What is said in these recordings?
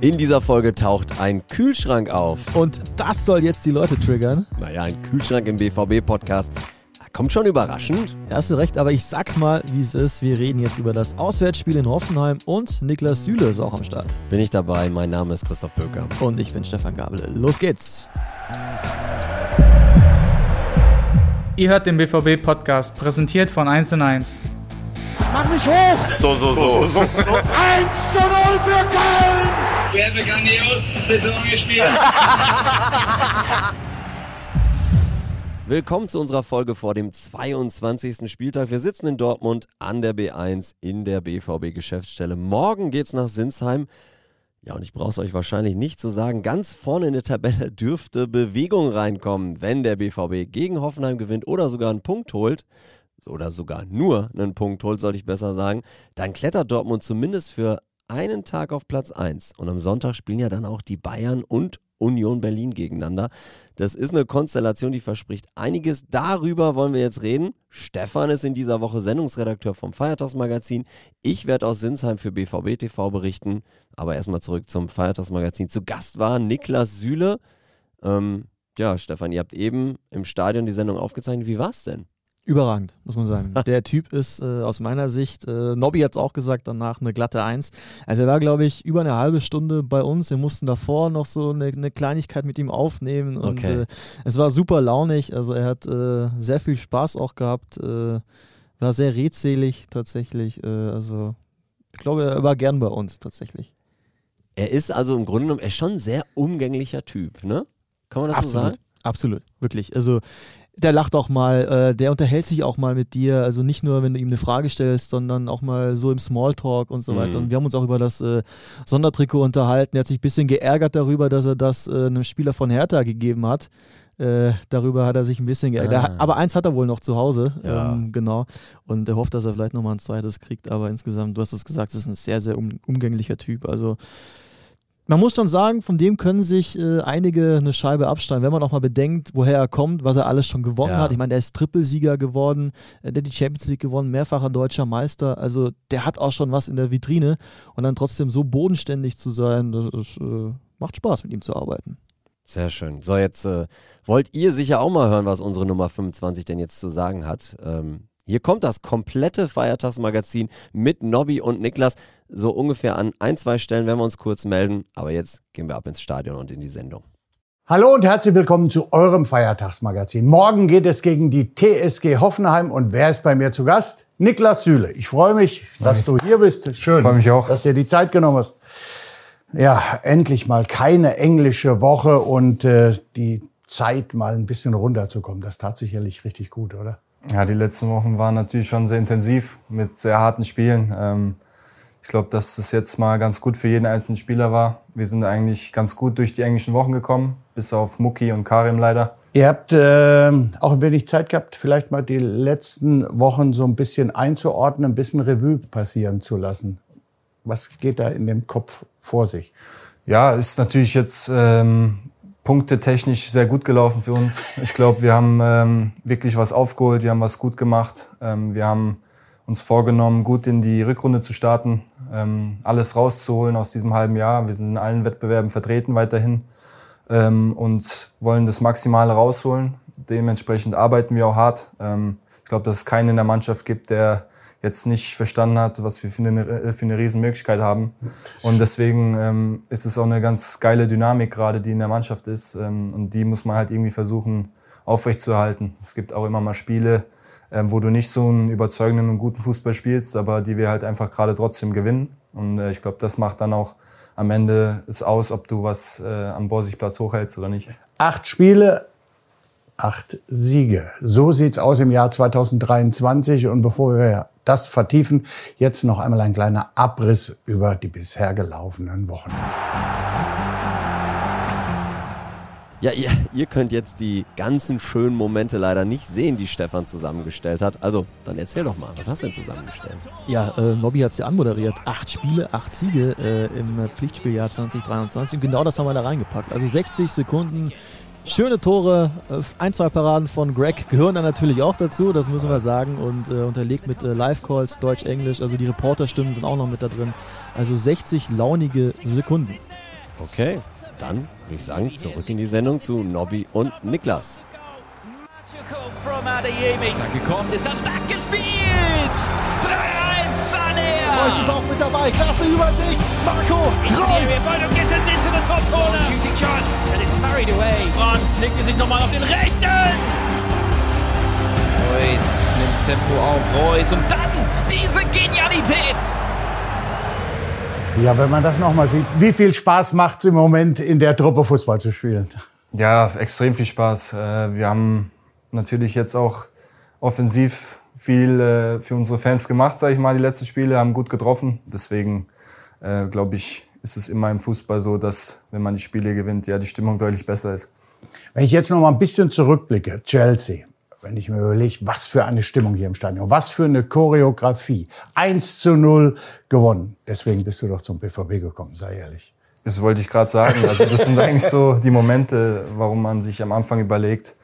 In dieser Folge taucht ein Kühlschrank auf. Und das soll jetzt die Leute triggern. Naja, ein Kühlschrank im BVB-Podcast. Kommt schon überraschend. Ja, hast du recht, aber ich sag's mal, wie es ist. Wir reden jetzt über das Auswärtsspiel in Hoffenheim und Niklas Süle ist auch am Start. Bin ich dabei. Mein Name ist Christoph Böker. Und ich bin Stefan Gabel. Los geht's. Ihr hört den BVB-Podcast, präsentiert von 1 und 1. Mach mich hoch! So, so, so. 1 zu 0 für Köln! Wir haben eine grandiose Saison gespielt. Willkommen zu unserer Folge vor dem 22. Spieltag. Wir sitzen in Dortmund an der B1 in der BVB-Geschäftsstelle. Morgen geht's nach Sinsheim. Ja, und ich brauche es euch wahrscheinlich nicht zu sagen, ganz vorne in der Tabelle dürfte Bewegung reinkommen, wenn der BVB gegen Hoffenheim gewinnt oder sogar einen Punkt holt. Oder sogar nur einen Punkt holt, soll ich besser sagen. Dann klettert Dortmund zumindest für einen Tag auf Platz 1. Und am Sonntag spielen ja dann auch die Bayern und Union Berlin gegeneinander. Das ist eine Konstellation, die verspricht einiges. Darüber wollen wir jetzt reden. Stefan ist in dieser Woche Sendungsredakteur vom Feiertagsmagazin. Ich werde aus Sinsheim für BVB TV berichten. Aber erstmal zurück zum Feiertagsmagazin. Zu Gast war Niklas Süle. Ähm, ja, Stefan, ihr habt eben im Stadion die Sendung aufgezeichnet. Wie war es denn? Überragend, muss man sagen. Der Typ ist äh, aus meiner Sicht, äh, Nobby hat es auch gesagt, danach eine glatte Eins. Also er war, glaube ich, über eine halbe Stunde bei uns. Wir mussten davor noch so eine, eine Kleinigkeit mit ihm aufnehmen und Okay. äh, es war super launig. Also er hat äh, sehr viel Spaß auch gehabt, äh, war sehr redselig tatsächlich. Äh, also ich glaube, er war gern bei uns tatsächlich. Er ist also im Grunde genommen, er ist schon ein sehr umgänglicher Typ, ne? Kann man das so Absolut, sagen? absolut, wirklich. Also der lacht auch mal, äh, der unterhält sich auch mal mit dir, also nicht nur, wenn du ihm eine Frage stellst, sondern auch mal so im Smalltalk und so Mhm. weiter. Und wir haben uns auch über das äh, Sondertrikot unterhalten. Er hat sich ein bisschen geärgert darüber, dass er das äh, einem Spieler von Hertha gegeben hat. Äh, darüber hat er sich ein bisschen geärgert. Ah. Er Aber eins hat er wohl noch zu Hause, Ja. ähm, genau. Und er hofft, dass er vielleicht nochmal ein zweites kriegt. Aber insgesamt, du hast es gesagt, es ist ein sehr, sehr um, umgänglicher Typ. Also man muss schon sagen, von dem können sich äh, einige eine Scheibe abschneiden, wenn man auch mal bedenkt, woher er kommt, was er alles schon gewonnen Ja. hat. Ich meine, der ist Trippelsieger geworden, der hat die Champions League gewonnen, mehrfacher deutscher Meister. Also der hat auch schon was in der Vitrine und dann trotzdem so bodenständig zu sein, das ist, äh, macht Spaß, mit ihm zu arbeiten. Sehr schön. So, jetzt äh, wollt ihr sicher auch mal hören, was unsere Nummer 25 denn jetzt zu sagen hat. Ähm, hier kommt das komplette Feiertagsmagazin mit Nobby und Niklas. So ungefähr an ein, zwei Stellen werden wir uns kurz melden. Aber jetzt gehen wir ab ins Stadion und in die Sendung. Hallo und herzlich willkommen zu eurem Feiertagsmagazin. Morgen geht es gegen die TSG Hoffenheim und wer ist bei mir zu Gast? Niklas Süle. Ich freue mich, dass du hier bist. Schön. Freue mich auch. Dass du dir die Zeit genommen hast. Ja, endlich mal keine englische Woche und äh, die Zeit mal ein bisschen runterzukommen. Das tat sicherlich richtig gut, oder? Ja, die letzten Wochen waren natürlich schon sehr intensiv mit sehr harten Spielen. Ähm, ich glaube, dass es jetzt mal ganz gut für jeden einzelnen Spieler war. Wir sind eigentlich ganz gut durch die englischen Wochen gekommen, bis auf Mucki und Karim leider. Ihr habt äh, auch ein wenig Zeit gehabt, vielleicht mal die letzten Wochen so ein bisschen einzuordnen, ein bisschen Revue passieren zu lassen. Was geht da in dem Kopf vor sich? Ja, ist natürlich jetzt ähm, punktetechnisch sehr gut gelaufen für uns. Ich glaube, wir haben ähm, wirklich was aufgeholt, wir haben was gut gemacht. Ähm, wir haben uns vorgenommen, gut in die Rückrunde zu starten, ähm, alles rauszuholen aus diesem halben Jahr. Wir sind in allen Wettbewerben vertreten weiterhin ähm, und wollen das Maximale rausholen. Dementsprechend arbeiten wir auch hart. Ähm, ich glaube, dass es keinen in der Mannschaft gibt, der jetzt nicht verstanden hat, was wir für eine, äh, für eine Riesenmöglichkeit haben. Und deswegen ähm, ist es auch eine ganz geile Dynamik gerade, die in der Mannschaft ist. Ähm, und die muss man halt irgendwie versuchen aufrechtzuerhalten. Es gibt auch immer mal Spiele, ähm, wo du nicht so einen überzeugenden und guten Fußball spielst, aber die wir halt einfach gerade trotzdem gewinnen. Und äh, ich glaube, das macht dann auch am Ende es aus, ob du was äh, am Borsigplatz hochhältst oder nicht. Acht Spiele, acht Siege. So sieht's aus im Jahr 2023. Und bevor wir das vertiefen, jetzt noch einmal ein kleiner Abriss über die bisher gelaufenen Wochen. Ja, ihr, ihr könnt jetzt die ganzen schönen Momente leider nicht sehen, die Stefan zusammengestellt hat. Also, dann erzähl doch mal, was hast du denn zusammengestellt? Ja, äh, Nobby hat es ja anmoderiert. Acht Spiele, acht Siege äh, im Pflichtspieljahr 2023. Und genau das haben wir da reingepackt. Also 60 Sekunden Schöne Tore, äh, ein, zwei Paraden von Greg gehören dann natürlich auch dazu, das müssen wir sagen. Und äh, unterlegt mit äh, Live-Calls, Deutsch-Englisch, also die Reporterstimmen sind auch noch mit da drin. Also 60 launige Sekunden. Okay, dann würde ich sagen, zurück in die Sendung zu Nobby und Niklas. Gekommen ist das stark gespielt! 3-1 Sané! Reus ist auch mit dabei. Klasse Übersicht. Marco Reus. Und gets it into the top corner. Shooting chance and it's parried away. Brandt legt ihn sich nochmal auf den rechten. Reus nimmt Tempo auf. Reus und dann diese Genialität. Ja, wenn man das nochmal sieht, wie viel Spaß macht es im Moment in der Truppe Fußball zu spielen? Ja, extrem viel Spaß. Äh, Wir haben natürlich jetzt auch offensiv viel äh, für unsere Fans gemacht, sage ich mal. Die letzten Spiele haben gut getroffen. Deswegen äh, glaube ich, ist es immer im Fußball so, dass wenn man die Spiele gewinnt, ja die Stimmung deutlich besser ist. Wenn ich jetzt noch mal ein bisschen zurückblicke, Chelsea, wenn ich mir überlege, was für eine Stimmung hier im Stadion, was für eine Choreografie. 1 zu 0 gewonnen. Deswegen bist du doch zum BVB gekommen, sei ehrlich. Das wollte ich gerade sagen. Also das sind eigentlich so die Momente, warum man sich am Anfang überlegt,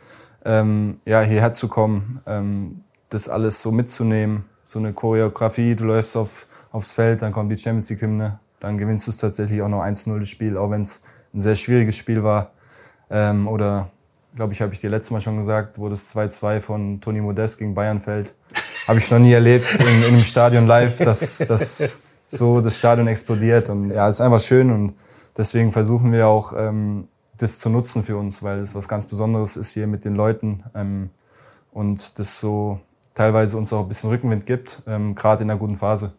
ähm, ja hierher zu kommen, ähm, das alles so mitzunehmen, so eine Choreografie. Du läufst auf, aufs Feld, dann kommt die Champions League Hymne, dann gewinnst du es tatsächlich auch noch 1-0 das Spiel, auch wenn es ein sehr schwieriges Spiel war. Ähm, oder glaube ich, habe ich dir letztes Mal schon gesagt, wo das 2-2 von Toni Modest gegen Bayern fällt. Habe ich noch nie erlebt in, in einem Stadion live, dass, dass so das Stadion explodiert. Und ja, es ist einfach schön und deswegen versuchen wir auch, ähm, das zu nutzen für uns, weil es was ganz Besonderes ist hier mit den Leuten ähm, und das so teilweise uns auch ein bisschen Rückenwind gibt, ähm, gerade in einer guten Phase.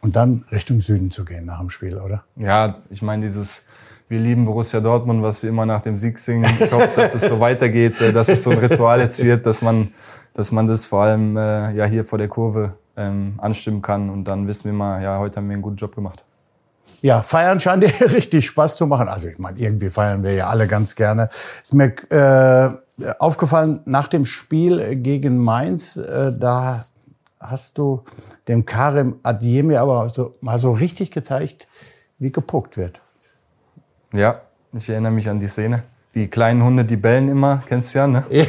Und dann Richtung Süden zu gehen nach dem Spiel, oder? Ja, ich meine, dieses Wir lieben Borussia Dortmund, was wir immer nach dem Sieg singen. Ich hoffe, dass es so weitergeht, äh, dass es so ein Ritual jetzt wird, dass man, dass man das vor allem äh, ja hier vor der Kurve ähm, anstimmen kann. Und dann wissen wir mal, ja, heute haben wir einen guten Job gemacht. Ja, feiern scheint dir richtig Spaß zu machen. Also ich meine, irgendwie feiern wir ja alle ganz gerne. Ist mir äh, aufgefallen, nach dem Spiel gegen Mainz, äh, da hast du dem Karim Adiemi aber so, mal so richtig gezeigt, wie gepuckt wird. Ja, ich erinnere mich an die Szene. Die kleinen Hunde, die bellen immer, kennst du ja, ne?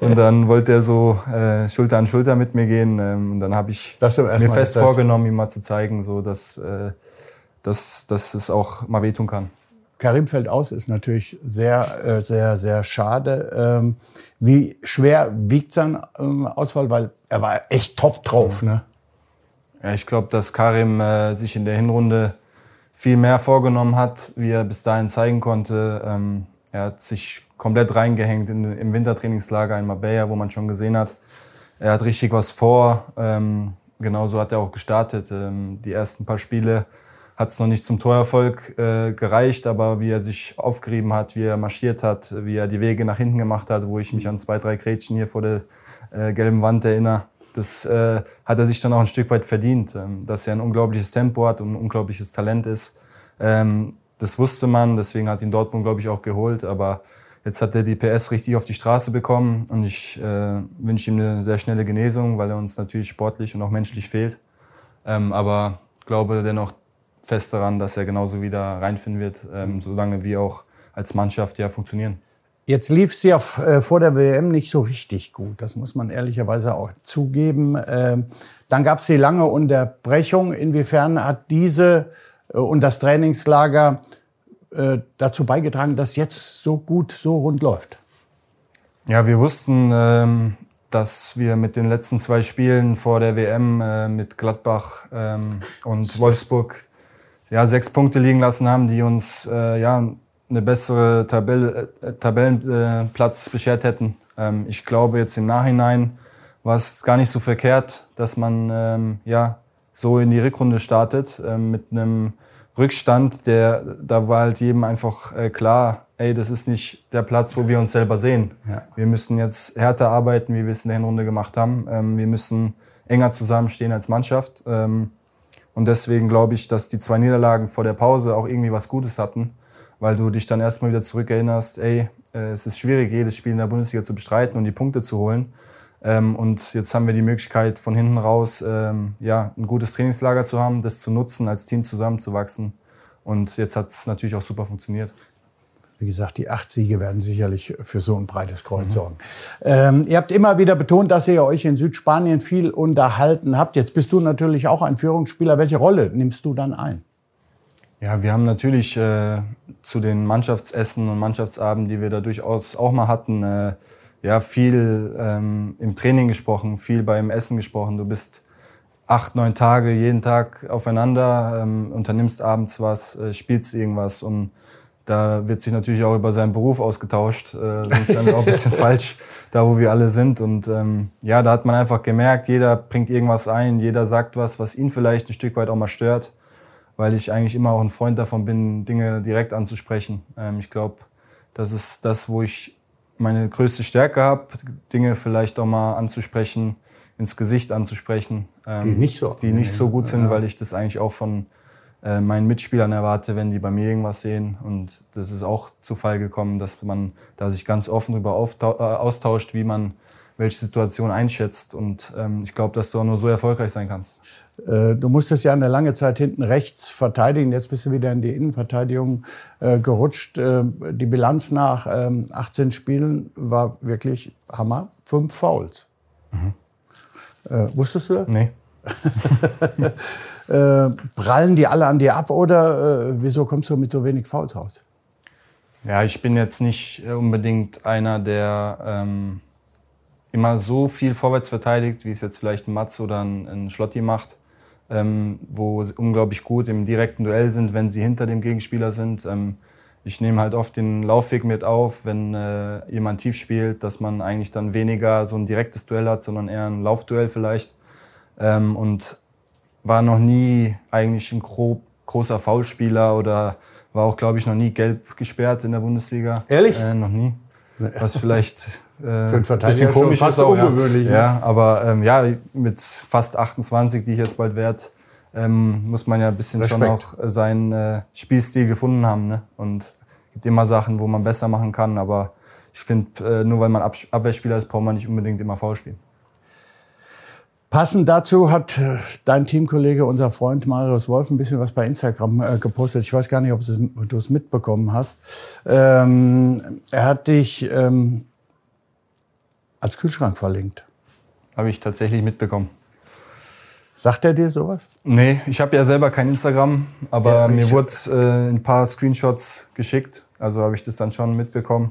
und dann wollte er so äh, Schulter an Schulter mit mir gehen. Ähm, und dann habe ich mir fest vorgenommen, ihm mal zu zeigen, so dass, äh, dass, dass es auch mal wehtun kann. Karim fällt aus, ist natürlich sehr, äh, sehr, sehr schade. Ähm, wie schwer wiegt sein ähm, Ausfall? Weil er war echt top drauf, ne? Ja, ich glaube, dass Karim äh, sich in der Hinrunde viel mehr vorgenommen hat, wie er bis dahin zeigen konnte. Ähm, er hat sich komplett reingehängt in, im Wintertrainingslager in Marbella, wo man schon gesehen hat, er hat richtig was vor. Ähm, genauso hat er auch gestartet. Ähm, die ersten paar Spiele hat es noch nicht zum Torerfolg äh, gereicht, aber wie er sich aufgerieben hat, wie er marschiert hat, wie er die Wege nach hinten gemacht hat, wo ich mich an zwei, drei Grätschen hier vor der äh, gelben Wand erinnere, das äh, hat er sich dann auch ein Stück weit verdient, ähm, dass er ein unglaubliches Tempo hat und ein unglaubliches Talent ist. Ähm, das wusste man, deswegen hat ihn Dortmund, glaube ich, auch geholt. Aber jetzt hat er die PS richtig auf die Straße bekommen und ich äh, wünsche ihm eine sehr schnelle Genesung, weil er uns natürlich sportlich und auch menschlich fehlt. Ähm, aber glaube dennoch fest daran, dass er genauso wieder reinfinden wird, ähm, solange wir auch als Mannschaft ja funktionieren. Jetzt lief es ja äh, vor der WM nicht so richtig gut. Das muss man ehrlicherweise auch zugeben. Ähm, dann gab es die lange Unterbrechung. Inwiefern hat diese äh, und das Trainingslager äh, dazu beigetragen, dass jetzt so gut, so rund läuft? Ja, wir wussten, ähm, dass wir mit den letzten zwei Spielen vor der WM mit Gladbach ähm, und Wolfsburg ja, sechs Punkte liegen lassen haben, die uns äh, ja, eine bessere Tabelle, äh, Tabellenplatz beschert hätten. Ähm, ich glaube, jetzt im Nachhinein war es gar nicht so verkehrt, dass man ähm, ja, so in die Rückrunde startet ähm, mit einem Rückstand, der da war halt jedem einfach äh, klar, ey, das ist nicht der Platz, wo wir uns selber sehen. Ja. Wir müssen jetzt härter arbeiten, wie wir es in der Hinrunde gemacht haben. Ähm, wir müssen enger zusammenstehen als Mannschaft. Ähm, und deswegen glaube ich, dass die zwei Niederlagen vor der Pause auch irgendwie was Gutes hatten, weil du dich dann erstmal wieder zurückerinnerst, ey, äh, es ist schwierig, jedes Spiel in der Bundesliga zu bestreiten und die Punkte zu holen. Ähm, und jetzt haben wir die Möglichkeit, von hinten raus ähm, ja, ein gutes Trainingslager zu haben, das zu nutzen, als Team zusammenzuwachsen. Und jetzt hat es natürlich auch super funktioniert. Wie gesagt, die acht Siege werden sicherlich für so ein breites Kreuz sorgen. Ähm, ihr habt immer wieder betont, dass ihr euch in Südspanien viel unterhalten habt. Jetzt bist du natürlich auch ein Führungsspieler. Welche Rolle nimmst du dann ein? Ja, wir haben natürlich äh, zu den Mannschaftsessen und Mannschaftsabenden, die wir da durchaus auch mal hatten, äh, ja, viel ähm, im Training gesprochen, viel beim Essen gesprochen. Du bist acht, neun Tage jeden Tag aufeinander, ähm, unternimmst abends was, äh, spielst irgendwas und da wird sich natürlich auch über seinen Beruf ausgetauscht, äh, sonst wären wir auch ein bisschen falsch, da wo wir alle sind. Und ähm, ja, da hat man einfach gemerkt, jeder bringt irgendwas ein, jeder sagt was, was ihn vielleicht ein Stück weit auch mal stört, weil ich eigentlich immer auch ein Freund davon bin, Dinge direkt anzusprechen. Ähm, ich glaube, das ist das, wo ich meine größte Stärke habe, Dinge vielleicht auch mal anzusprechen, ins Gesicht anzusprechen, ähm, Die nicht so- die nicht so gut sind, Ja. weil ich das eigentlich auch von äh, meinen Mitspielern erwarte, wenn die bei mir irgendwas sehen. Und das ist auch zu Fall gekommen, dass man da sich ganz offen darüber äh, austauscht, wie man welche Situation einschätzt. Und ähm, ich glaube, dass du auch nur so erfolgreich sein kannst. Äh, Du musstest ja eine lange Zeit hinten rechts verteidigen. Jetzt bist du wieder in die Innenverteidigung äh, gerutscht. Äh, die Bilanz nach ähm, 18 Spielen war wirklich Hammer. Fünf Fouls. Äh, wusstest du das? Nee. Äh, prallen die alle an dir ab oder äh, wieso kommst du mit so wenig Fouls raus? Ja, ich bin jetzt nicht äh, unbedingt einer, der ähm, immer so viel vorwärts verteidigt, wie es jetzt vielleicht ein Matz oder ein, ein Schlotti macht, ähm, wo sie unglaublich gut im direkten Duell sind, wenn sie hinter dem Gegenspieler sind. Ähm, ich nehme halt oft den Laufweg mit auf, wenn äh, jemand tief spielt, dass man eigentlich dann weniger so ein direktes Duell hat, sondern eher ein Laufduell vielleicht. Ähm, und war noch nie eigentlich ein gro großer Foulspieler oder war auch, glaube ich, noch nie gelb gesperrt in der Bundesliga. Ehrlich? Äh, noch nie. Was vielleicht äh, einen ein bisschen schon komisch fast ist auch, ja. ungewöhnlich, ne? Ja, aber ähm, ja, mit fast 28, die ich jetzt bald werde, ähm, muss man ja ein bisschen schon Respekt. auch äh, seinen äh, Spielstil gefunden haben. Ne? Und es gibt immer Sachen, wo man besser machen kann, aber ich finde, äh, nur weil man Ab Abwehrspieler ist, braucht man nicht unbedingt immer Foul spielen. Passend dazu hat äh, dein Teamkollege, unser Freund Marius Wolf, ein bisschen was bei Instagram äh, gepostet. Ich weiß gar nicht, ob du es- mitbekommen hast. Ähm, er hat dich ähm, als Kühlschrank verlinkt. Habe ich tatsächlich mitbekommen. Sagt er dir sowas? Nee, ich habe ja selber kein Instagram, aber Ja, mir wurde äh, ein paar Screenshots geschickt. Also habe ich das dann schon mitbekommen.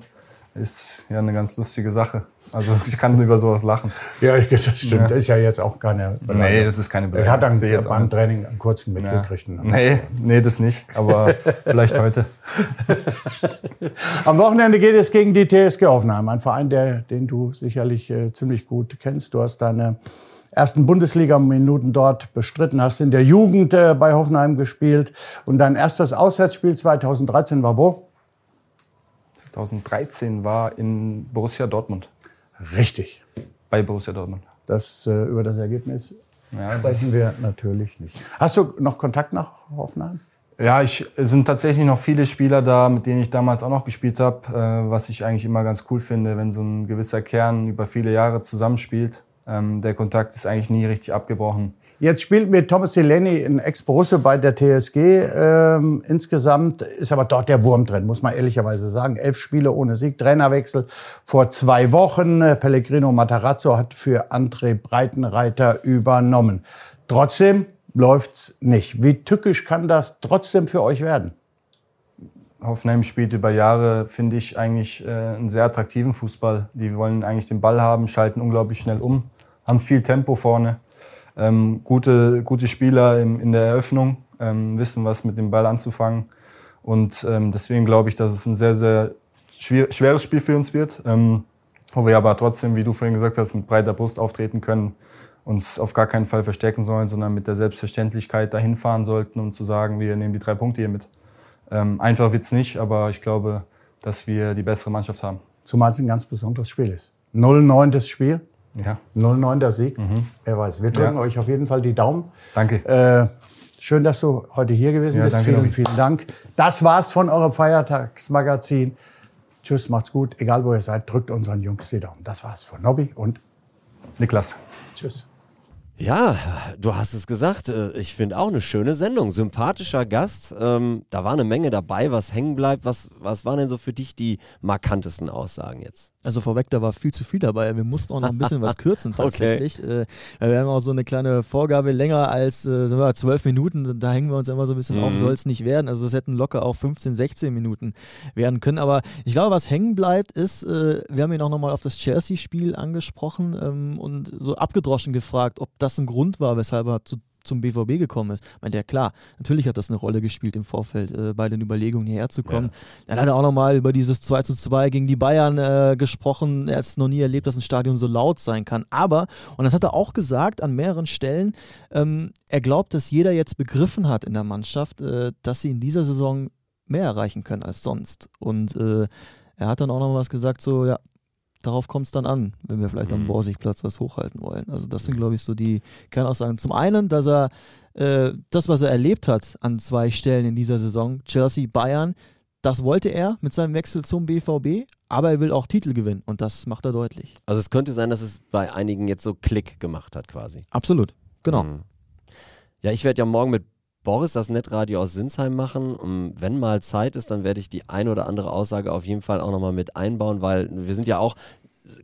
Ist ja eine ganz lustige Sache. Also ich kann über sowas lachen. Ja, ich, das stimmt. Ja. Das ist ja jetzt auch keine. Nee, das ist keine Er hat dann jetzt beim. Training einen kurzen Ja. mitgekriegt. ne? Nee, nee, das nicht. Aber vielleicht heute. Am Wochenende geht es gegen die TSG Hoffenheim, ein Verein, der, den du sicherlich äh, ziemlich gut kennst. Du hast deine ersten Bundesliga-Minuten dort bestritten, hast in der Jugend äh, bei Hoffenheim gespielt und dein erstes Auswärtsspiel 2013 war wo? 2013 war in Borussia Dortmund. Richtig. Bei Borussia Dortmund. Das, äh, über das Ergebnis Ja, sprechen wir natürlich nicht. Hast du noch Kontakt nach Hoffenheim? Ja, ich es sind tatsächlich noch viele Spieler da, mit denen ich damals auch noch gespielt habe, äh, was ich eigentlich immer ganz cool finde, wenn so ein gewisser Kern über viele Jahre zusammenspielt. Ähm, der Kontakt ist eigentlich nie richtig abgebrochen. Jetzt spielt mit Thomas Delaney in Ex-Borusse bei der TSG. Ähm, insgesamt ist aber dort der Wurm drin, muss man ehrlicherweise sagen. Elf Spiele ohne Sieg, Trainerwechsel vor zwei Wochen. Äh, Pellegrino Matarazzo hat für André Breitenreiter übernommen. Trotzdem läuft's nicht. Wie tückisch kann das trotzdem für euch werden? Hoffenheim spielt über Jahre, finde ich, eigentlich äh, einen sehr attraktiven Fußball. Die wollen eigentlich den Ball haben, schalten unglaublich schnell um, haben viel Tempo vorne, ähm, gute, gute Spieler im, in der Eröffnung, ähm, wissen, was mit dem Ball anzufangen. Und ähm, deswegen glaube ich, dass es ein sehr, sehr schwer, schweres Spiel für uns wird. Ähm, wo wir aber trotzdem, wie du vorhin gesagt hast, mit breiter Brust auftreten können, uns auf gar keinen Fall verstecken sollen, sondern mit der Selbstverständlichkeit dahin fahren sollten, um zu sagen, wir nehmen die drei Punkte hier mit. Ähm, einfach wird's nicht, aber ich glaube, dass wir die bessere Mannschaft haben. Zumal es ein ganz besonderes Spiel ist. 0-9 das Spiel, Ja, 0-9 der Sieg. Wer weiß. Wir drücken Ja. euch auf jeden Fall die Daumen. danke. Äh, schön, dass du heute hier gewesen Ja, bist. vielen, Nobby. vielen Dank. Das war's von eurem Feiertagsmagazin. Tschüss, macht's gut. Egal wo ihr seid, drückt unseren Jungs die Daumen. Das war's von Nobby und Niklas. tschüss. Ja, du hast es gesagt. äh, Ich finde auch eine schöne Sendung. Sympathischer Gast. Ähm, da war eine Menge dabei, was hängen bleibt. Was, was waren denn so für dich die markantesten Aussagen jetzt? Also vorweg, da war viel zu viel dabei. Wir mussten auch noch ein bisschen was kürzen Okay. tatsächlich. Äh, weil wir haben auch so eine kleine Vorgabe länger als äh, zwölf Minuten. Da hängen wir uns immer so ein bisschen auf, Mhm. soll es nicht werden. Also das hätten locker auch 15, 16 Minuten werden können. Aber ich glaube, was hängen bleibt, ist, äh, wir haben ihn auch nochmal auf das Chelsea-Spiel angesprochen ähm, und so abgedroschen gefragt, ob das ein Grund war, weshalb er zu zum BVB gekommen ist. Ich meinte, ja klar, natürlich hat das eine Rolle gespielt im Vorfeld, äh, bei den Überlegungen hierher zu kommen. Dann hat er auch nochmal über dieses 2 zu 2 gegen die Bayern äh, gesprochen. Er hat es noch nie erlebt, dass ein Stadion so laut sein kann. Aber, und das hat er auch gesagt an mehreren Stellen, ähm, er glaubt, dass jeder jetzt begriffen hat in der Mannschaft, äh, dass sie in dieser Saison mehr erreichen können als sonst. Und äh, er hat dann auch noch was gesagt, so, ja, darauf kommt es dann an, wenn wir vielleicht am Mhm. Borsigplatz was hochhalten wollen. Also das sind, glaube ich, so die Kernaussagen. Zum einen, dass er äh, das, was er erlebt hat an zwei Stellen in dieser Saison, Chelsea, Bayern, das wollte er mit seinem Wechsel zum BVB, aber er will auch Titel gewinnen und das macht er deutlich. Also es könnte sein, dass es bei einigen jetzt so Klick gemacht hat quasi. Absolut, genau. Mhm. Ja, ich werde ja morgen mit Boris das Netradio aus Sinsheim machen. Und wenn mal Zeit ist, dann werde ich die ein oder andere Aussage auf jeden Fall auch nochmal mit einbauen, weil wir sind ja auch,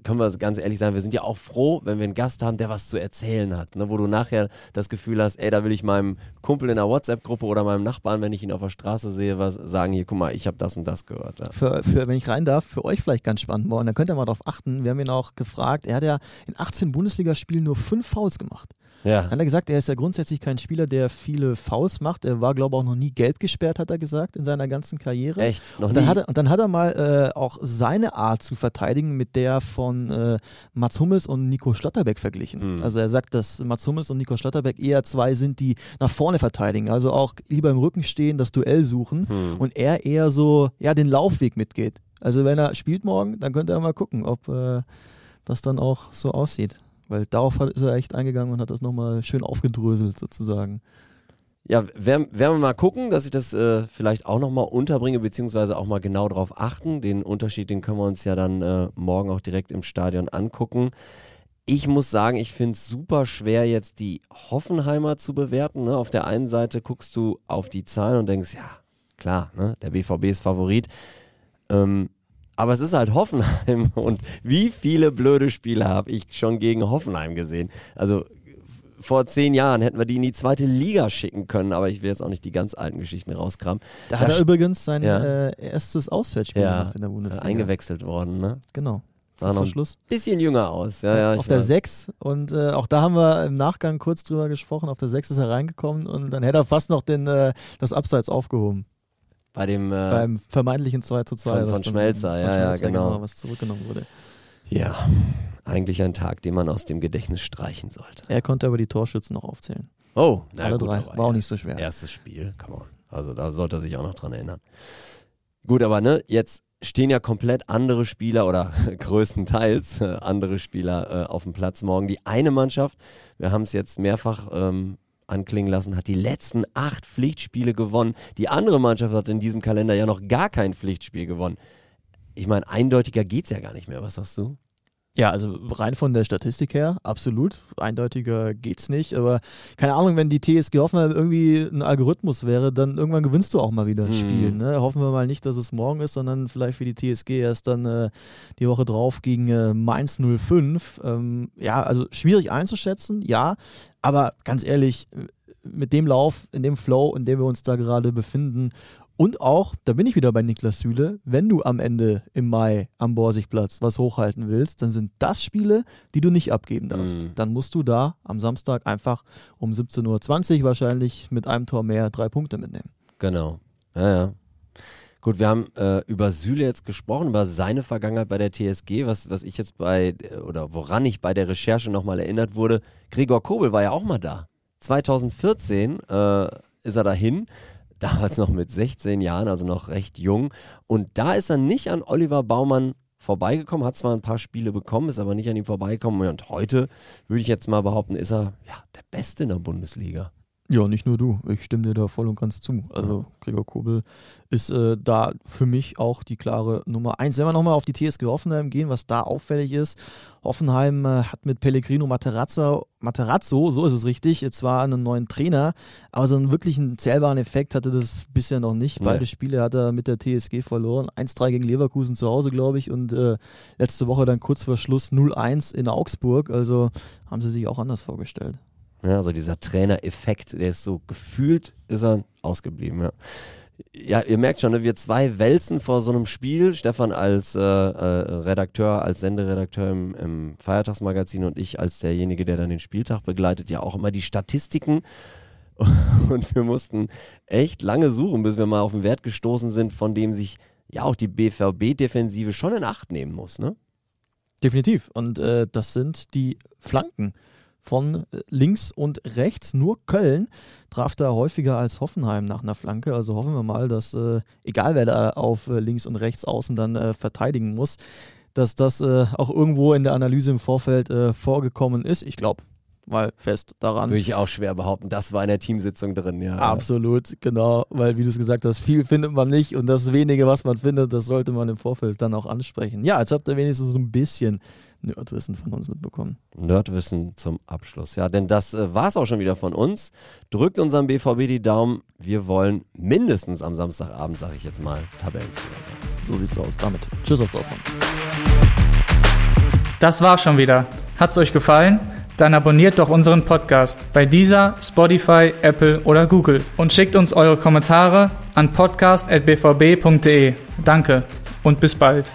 können wir ganz ehrlich sagen, wir sind ja auch froh, wenn wir einen Gast haben, der was zu erzählen hat. Ne? Wo du nachher das Gefühl hast, ey, da will ich meinem Kumpel in der WhatsApp-Gruppe oder meinem Nachbarn, wenn ich ihn auf der Straße sehe, was sagen, hier, guck mal, ich habe das und das gehört. Ja. Für, für, wenn ich rein darf, für euch vielleicht ganz spannend morgen, da könnt ihr mal drauf achten. Wir haben ihn auch gefragt, er hat ja in 18 Bundesligaspielen nur fünf Fouls gemacht. Ja. Hat er gesagt, er ist ja grundsätzlich kein Spieler, der viele Fouls macht. Er war, glaube ich, auch noch nie gelb gesperrt, hat er gesagt, in seiner ganzen Karriere. Echt? Noch Und dann, nie? hat er, und dann hat er mal äh, auch seine Art zu verteidigen mit der von äh, Mats Hummels und Nico Schlotterbeck verglichen. Mhm. Also er sagt, dass Mats Hummels und Nico Schlotterbeck eher zwei sind, die nach vorne verteidigen. Also auch lieber im Rücken stehen, das Duell suchen. Hm. Und er eher so, ja, den Laufweg mitgeht. Also wenn er spielt morgen, dann könnte er mal gucken, ob äh, das dann auch so aussieht. Weil darauf hat, ist er echt eingegangen und hat das nochmal schön aufgedröselt sozusagen. Ja, werden, wir mal gucken, dass ich das äh, vielleicht auch nochmal unterbringe, beziehungsweise auch mal genau darauf achten. Den Unterschied, den können wir uns ja dann äh, morgen auch direkt im Stadion angucken. Ich muss sagen, ich finde es super schwer, jetzt die Hoffenheimer zu bewerten. Ne? Auf der einen Seite guckst du auf die Zahlen und denkst, ja, klar, ne? der BVB ist Favorit. Ähm, aber es ist halt Hoffenheim und wie viele blöde Spiele habe ich schon gegen Hoffenheim gesehen. Also vor zehn Jahren hätten wir die in die zweite Liga schicken können, aber ich will jetzt auch nicht die ganz alten Geschichten rauskramen. Da, Da hat er übrigens sein Ja. äh, erstes Auswärtsspiel Ja, gemacht in der ist Bundesliga. eingewechselt worden, ne? Genau. Sah noch Schluss. bisschen jünger aus. Ja, ja, auf der weiß. 6 und äh, auch da haben wir im Nachgang kurz drüber gesprochen. Auf der 6 ist er reingekommen und dann hätte er fast noch den, äh, das Abseits aufgehoben. Bei dem, äh, Beim vermeintlichen 2 zu 2. von- von Schmelzer, ja, ja, genau. Was zurückgenommen wurde. ja, eigentlich ein Tag, den man aus dem Gedächtnis streichen sollte. Er konnte aber die Torschützen noch aufzählen. Oh, na Alle gut, drei. War auch ja. nicht so schwer. Erstes Spiel, come on. Also da sollte er sich auch noch dran erinnern. Gut, aber ne, jetzt stehen ja komplett andere Spieler oder größtenteils äh, andere Spieler äh, auf dem Platz morgen. Die eine Mannschaft, wir haben es jetzt mehrfach ähm, anklingen lassen, hat die letzten acht Pflichtspiele gewonnen. Die andere Mannschaft hat in diesem Kalender ja noch gar kein Pflichtspiel gewonnen. Ich meine, eindeutiger geht's ja gar nicht mehr. Was sagst du? Ja, also rein von der Statistik her, absolut. Eindeutiger geht's nicht. Aber keine Ahnung, wenn die TSG Hoffenheim irgendwie ein Algorithmus wäre, dann irgendwann gewinnst du auch mal wieder ein Mhm. Spiel. Ne? Hoffen wir mal nicht, dass es morgen ist, sondern vielleicht für die TSG erst dann äh, die Woche drauf gegen äh, Mainz 05. Ähm, ja, also schwierig einzuschätzen, ja. Aber ganz ehrlich, mit dem Lauf, in dem Flow, in dem wir uns da gerade befinden und auch, da bin ich wieder bei Niklas Süle, wenn du am Ende im Mai am Borsigplatz was hochhalten willst, dann sind das Spiele, die du nicht abgeben darfst. Mhm. Dann musst du da am Samstag einfach um 17.20 Uhr wahrscheinlich mit einem Tor mehr drei Punkte mitnehmen. Genau. Ja, ja. Gut, wir haben äh, über Süle jetzt gesprochen, über seine Vergangenheit bei der TSG, was, was ich jetzt bei, äh, oder woran ich bei der Recherche nochmal erinnert wurde. Gregor Kobel war ja auch mal da. 2014 äh, ist er dahin, damals noch mit 16 Jahren, also noch recht jung. Und da ist er nicht an Oliver Baumann vorbeigekommen, hat zwar ein paar Spiele bekommen, ist aber nicht an ihm vorbeigekommen. Und heute würde ich jetzt mal behaupten, ist er ja, der Beste in der Bundesliga. Ja, nicht nur du. Ich stimme dir da voll und ganz zu. Also Gregor Kobel ist äh, da für mich auch die klare Nummer eins. Wenn wir nochmal auf die TSG Hoffenheim gehen, was da auffällig ist, Hoffenheim äh, hat mit Pellegrino Materazzo, Materazzo, so ist es richtig, zwar einen neuen Trainer, aber so einen wirklichen zählbaren Effekt hatte das bisher noch nicht. Beide Nee. Spiele hat er mit der TSG verloren. 1-3 gegen Leverkusen zu Hause, glaube ich, und äh, letzte Woche dann kurz vor Schluss 0-1 in Augsburg. Also haben sie sich auch anders vorgestellt. Ja, also dieser Trainereffekt, der ist so gefühlt, ist er ausgeblieben, ja. Ja, ihr merkt schon, ne, wir zwei wälzen vor so einem Spiel. Stefan als äh, äh, Redakteur, als Senderedakteur im, im Feiertagsmagazin und ich als derjenige, der dann den Spieltag begleitet, ja auch immer die Statistiken. Und wir mussten echt lange suchen, bis wir mal auf den Wert gestoßen sind, von dem sich ja auch die BVB-Defensive schon in Acht nehmen muss, ne? Definitiv. Und äh, das sind die Flanken von links und rechts. Nur Köln traf da häufiger als Hoffenheim nach einer Flanke. Also hoffen wir mal, dass äh, egal wer da auf äh, links und rechts außen dann äh, verteidigen muss, dass das äh, auch irgendwo in der Analyse im Vorfeld äh, vorgekommen ist. Ich glaube mal fest daran. Würde ich auch schwer behaupten. Das war in der Teamsitzung drin, ja. Absolut, genau, weil wie du es gesagt hast, viel findet man nicht und das wenige, was man findet, das sollte man im Vorfeld dann auch ansprechen. Ja, jetzt habt ihr wenigstens so ein bisschen Nerdwissen von uns mitbekommen. Nerdwissen zum Abschluss. Ja, denn das äh, war es auch schon wieder von uns. Drückt unserem BVB die Daumen. Wir wollen mindestens am Samstagabend, sage ich jetzt mal, Tabellenzieher sein. So sieht's aus. Damit. Tschüss aus Dortmund. Das war's schon wieder. Hat's euch gefallen? Dann abonniert doch unseren Podcast bei dieser, Spotify, Apple oder Google und schickt uns eure Kommentare an podcast.bvb.de. Danke und bis bald.